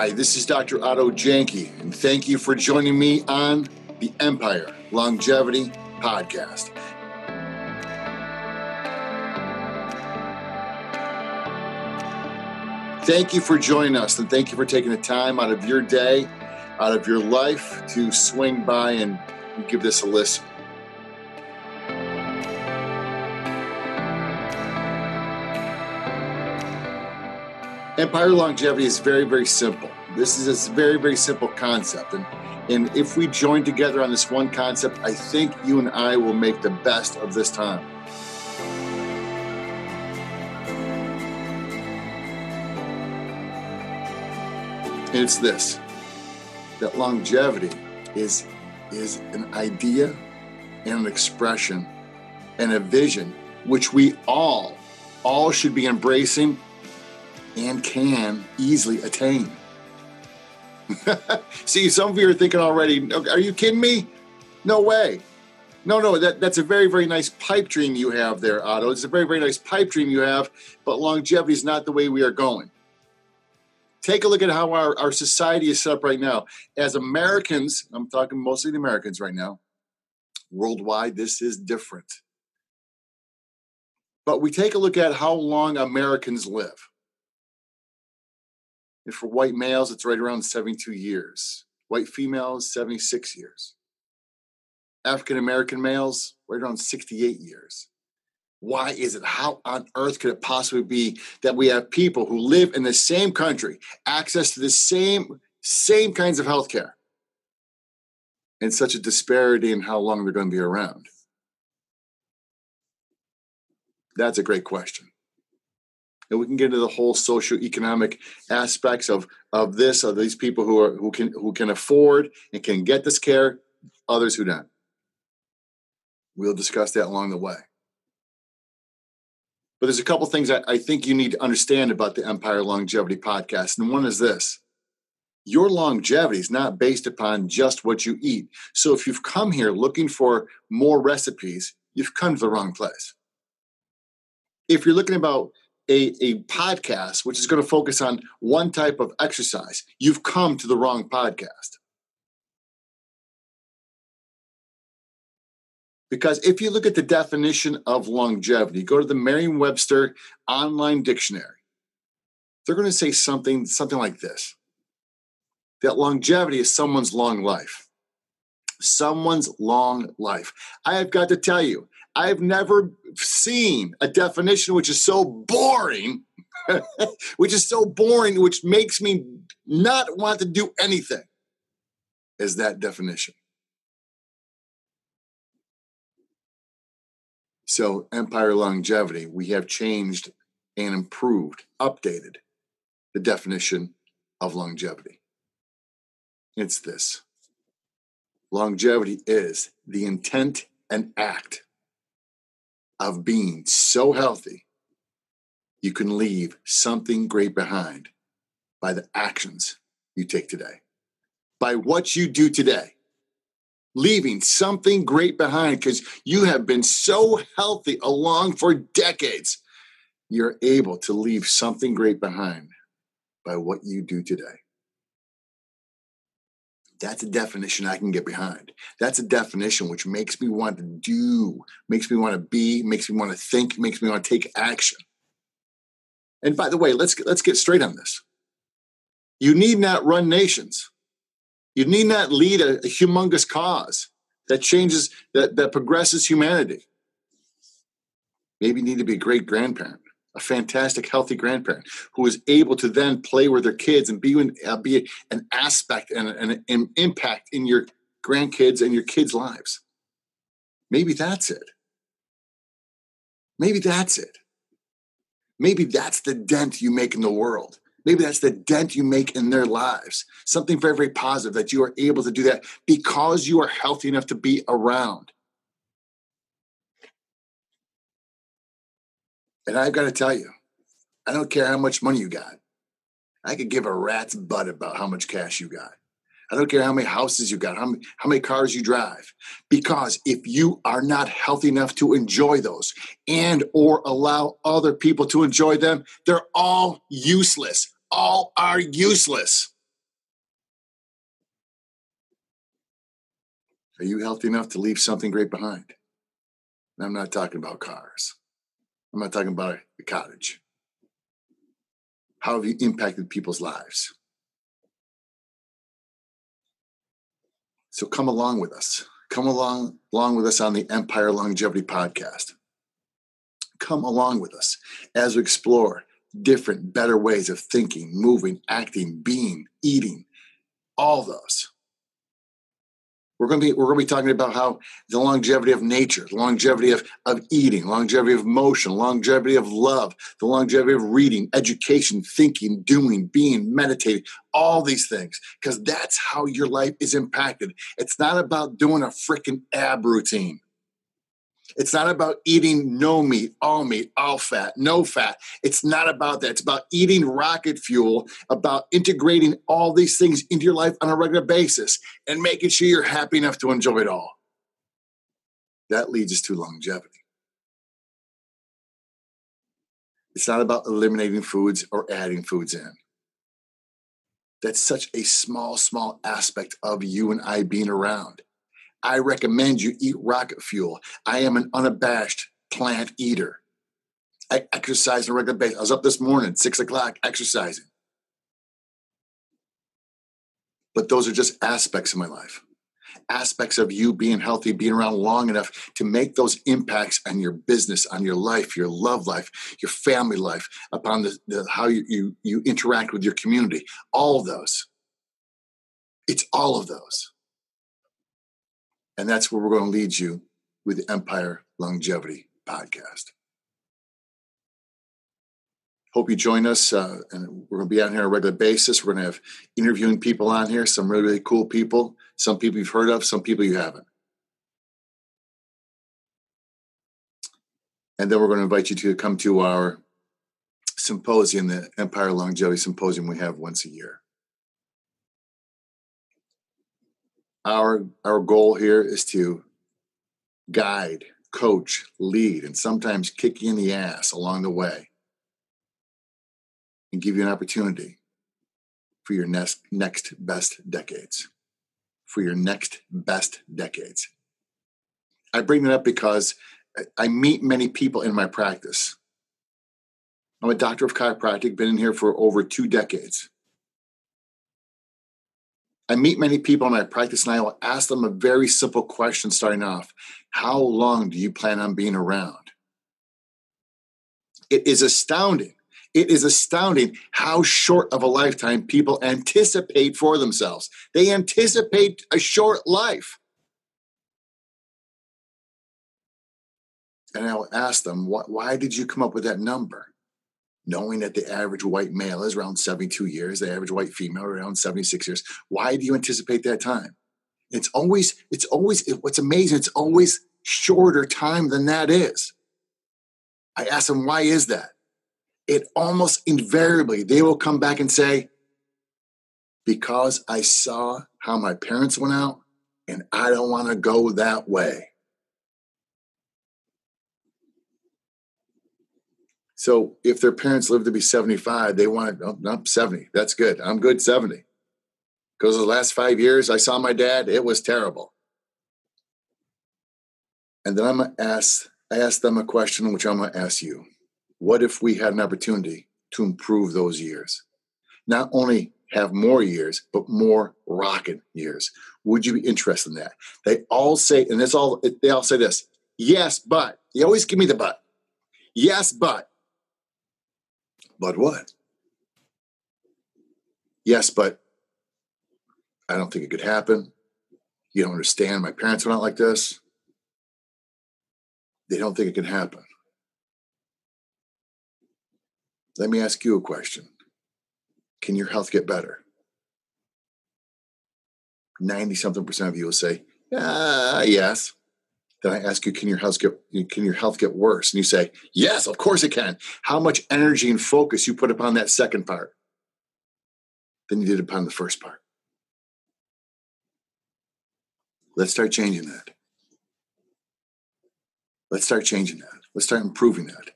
Hi, this is Dr. Otto Janke, and thank you for joining me on the Empire Longevity Podcast. Thank you for joining us, and thank you for taking the time out of your day, out of your life to swing by and give this a listen. Empire longevity is very, very simple. This is a very, very simple concept. And, and if we join together on this one concept, I think you and I will make the best of this time. And it's this that longevity is, is an idea and an expression and a vision which we all, all should be embracing and can easily attain. See, some of you are thinking already, are you kidding me? No way. No, no, that, that's a very, very nice pipe dream you have there, Otto. It's a very, very nice pipe dream you have, but longevity is not the way we are going. Take a look at how our, our society is set up right now. As Americans, I'm talking mostly the Americans right now, worldwide, this is different. But we take a look at how long Americans live. And for white males, it's right around 72 years. White females, 76 years. African American males, right around 68 years. Why is it? How on earth could it possibly be that we have people who live in the same country, access to the same same kinds of health care, and such a disparity in how long they're going to be around? That's a great question and we can get into the whole socioeconomic aspects of of this of these people who are who can who can afford and can get this care others who don't. We'll discuss that along the way. But there's a couple things I, I think you need to understand about the empire longevity podcast and one is this. Your longevity is not based upon just what you eat. So if you've come here looking for more recipes you've come to the wrong place. If you're looking about a, a podcast which is going to focus on one type of exercise, you've come to the wrong podcast. Because if you look at the definition of longevity, go to the Merriam Webster online dictionary, they're going to say something, something like this that longevity is someone's long life. Someone's long life. I have got to tell you, I've never seen a definition which is so boring, which is so boring, which makes me not want to do anything, as that definition. So, empire longevity, we have changed and improved, updated the definition of longevity. It's this longevity is the intent and act of being so healthy, you can leave something great behind by the actions you take today, by what you do today. Leaving something great behind because you have been so healthy along for decades. You're able to leave something great behind by what you do today. That's a definition I can get behind. That's a definition which makes me want to do, makes me want to be, makes me want to think, makes me want to take action. And by the way, let's let's get straight on this. You need not run nations. You need not lead a, a humongous cause that changes that that progresses humanity. Maybe you need to be a great grandparent a fantastic, healthy grandparent who is able to then play with their kids and be, uh, be an aspect and an, an impact in your grandkids and your kids' lives. Maybe that's it. Maybe that's it. Maybe that's the dent you make in the world. Maybe that's the dent you make in their lives. Something very, very positive that you are able to do that because you are healthy enough to be around. And I've got to tell you, I don't care how much money you got. I could give a rat's butt about how much cash you got. I don't care how many houses you got, how many, how many cars you drive, because if you are not healthy enough to enjoy those and or allow other people to enjoy them, they're all useless. All are useless. Are you healthy enough to leave something great behind? I'm not talking about cars. I'm not talking about a cottage. How have you impacted people's lives? So come along with us. Come along, along with us on the Empire Longevity Podcast. Come along with us as we explore different, better ways of thinking, moving, acting, being, eating, all those. We're going to be we're going to be talking about how the longevity of nature, the longevity of, of eating, longevity of motion, longevity of love, the longevity of reading, education, thinking, doing, being, meditating, all these things, because that's how your life is impacted. It's not about doing a freaking ab routine. It's not about eating no meat, all meat, all fat, no fat. It's not about that. It's about eating rocket fuel, about integrating all these things into your life on a regular basis and making sure you're happy enough to enjoy it all. That leads us to longevity. It's not about eliminating foods or adding foods in. That's such a small, small aspect of you and I being around. I recommend you eat rocket fuel. I am an unabashed plant eater. I exercise on a regular basis. I was up this morning, six o'clock, exercising. But those are just aspects of my life, aspects of you being healthy, being around long enough to make those impacts on your business, on your life, your love life, your family life, upon the, the how you, you you interact with your community. All of those. It's all of those. And that's where we're going to lead you with the Empire Longevity Podcast. Hope you join us. Uh, and we're going to be on here on a regular basis. We're going to have interviewing people on here, some really, really cool people, some people you've heard of, some people you haven't. And then we're going to invite you to come to our symposium, the Empire Longevity Symposium we have once a year. Our our goal here is to guide coach lead and sometimes kick you in the ass along the way. And give you an opportunity for your next next best decades. For your next best decades. I bring that up because i meet many people in my practice. I'm a doctor of chiropractic been in here for over two decades I meet many people in my practice and I will ask them a very simple question starting off How long do you plan on being around? It is astounding. It is astounding how short of a lifetime people anticipate for themselves. They anticipate a short life. And I'll ask them, why did you come up with that number? Knowing that the average white male is around 72 years, the average white female around 76 years. Why do you anticipate that time? It's always, it's always, what's amazing, it's always shorter time than that is. I ask them, why is that? It almost invariably, they will come back and say, because I saw how my parents went out and I don't want to go that way. So if their parents live to be 75, they want, oh, no, 70. That's good. I'm good 70. Because the last five years I saw my dad, it was terrible. And then I'm gonna ask, I ask them a question which I'm gonna ask you. What if we had an opportunity to improve those years? Not only have more years, but more rocket years. Would you be interested in that? They all say, and it's all they all say this, yes, but. They always give me the but. Yes, but. But what? Yes, but I don't think it could happen. You don't understand. My parents are not like this. They don't think it can happen. Let me ask you a question Can your health get better? 90 something percent of you will say, uh, yes. Then I ask you, can your health get can your health get worse? And you say, yes, of course it can. How much energy and focus you put upon that second part than you did upon the first part. Let's start changing that. Let's start changing that. Let's start improving that.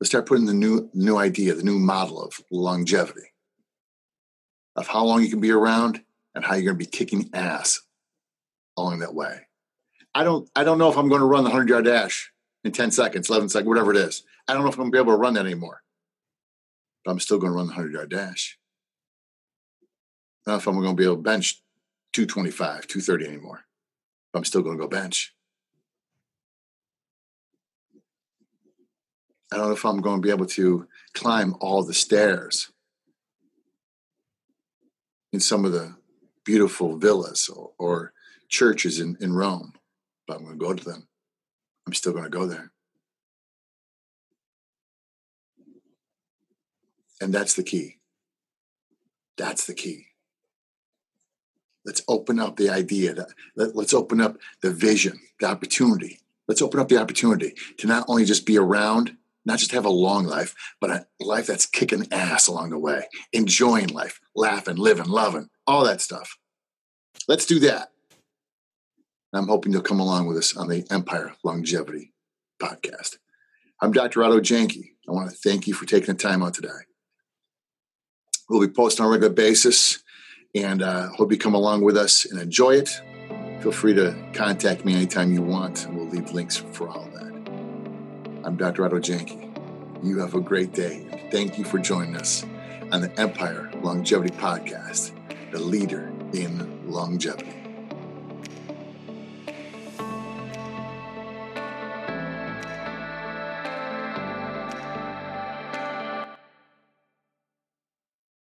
Let's start putting the new new idea, the new model of longevity, of how long you can be around and how you're going to be kicking ass along that way. I don't I don't know if I'm going to run the 100 yard dash in 10 seconds, 11 seconds, whatever it is. I don't know if I'm going to be able to run that anymore. But I'm still going to run the 100 yard dash. I don't know if I'm going to be able to bench 225, 230 anymore. But I'm still going to go bench. I don't know if I'm going to be able to climb all the stairs in some of the beautiful villas or, or churches in, in Rome, but I'm going to go to them. I'm still going to go there. And that's the key. That's the key. Let's open up the idea that let, let's open up the vision, the opportunity. Let's open up the opportunity to not only just be around, not just have a long life, but a life that's kicking ass along the way, enjoying life, laughing, living, loving, all that stuff. Let's do that. I'm hoping you'll come along with us on the Empire Longevity podcast. I'm Dr. Otto Janke. I want to thank you for taking the time out today. We'll be posting on a regular basis and uh, hope you come along with us and enjoy it. Feel free to contact me anytime you want. We'll leave links for all that. I'm Dr. Otto Janke. You have a great day. Thank you for joining us on the Empire Longevity Podcast, the leader in longevity.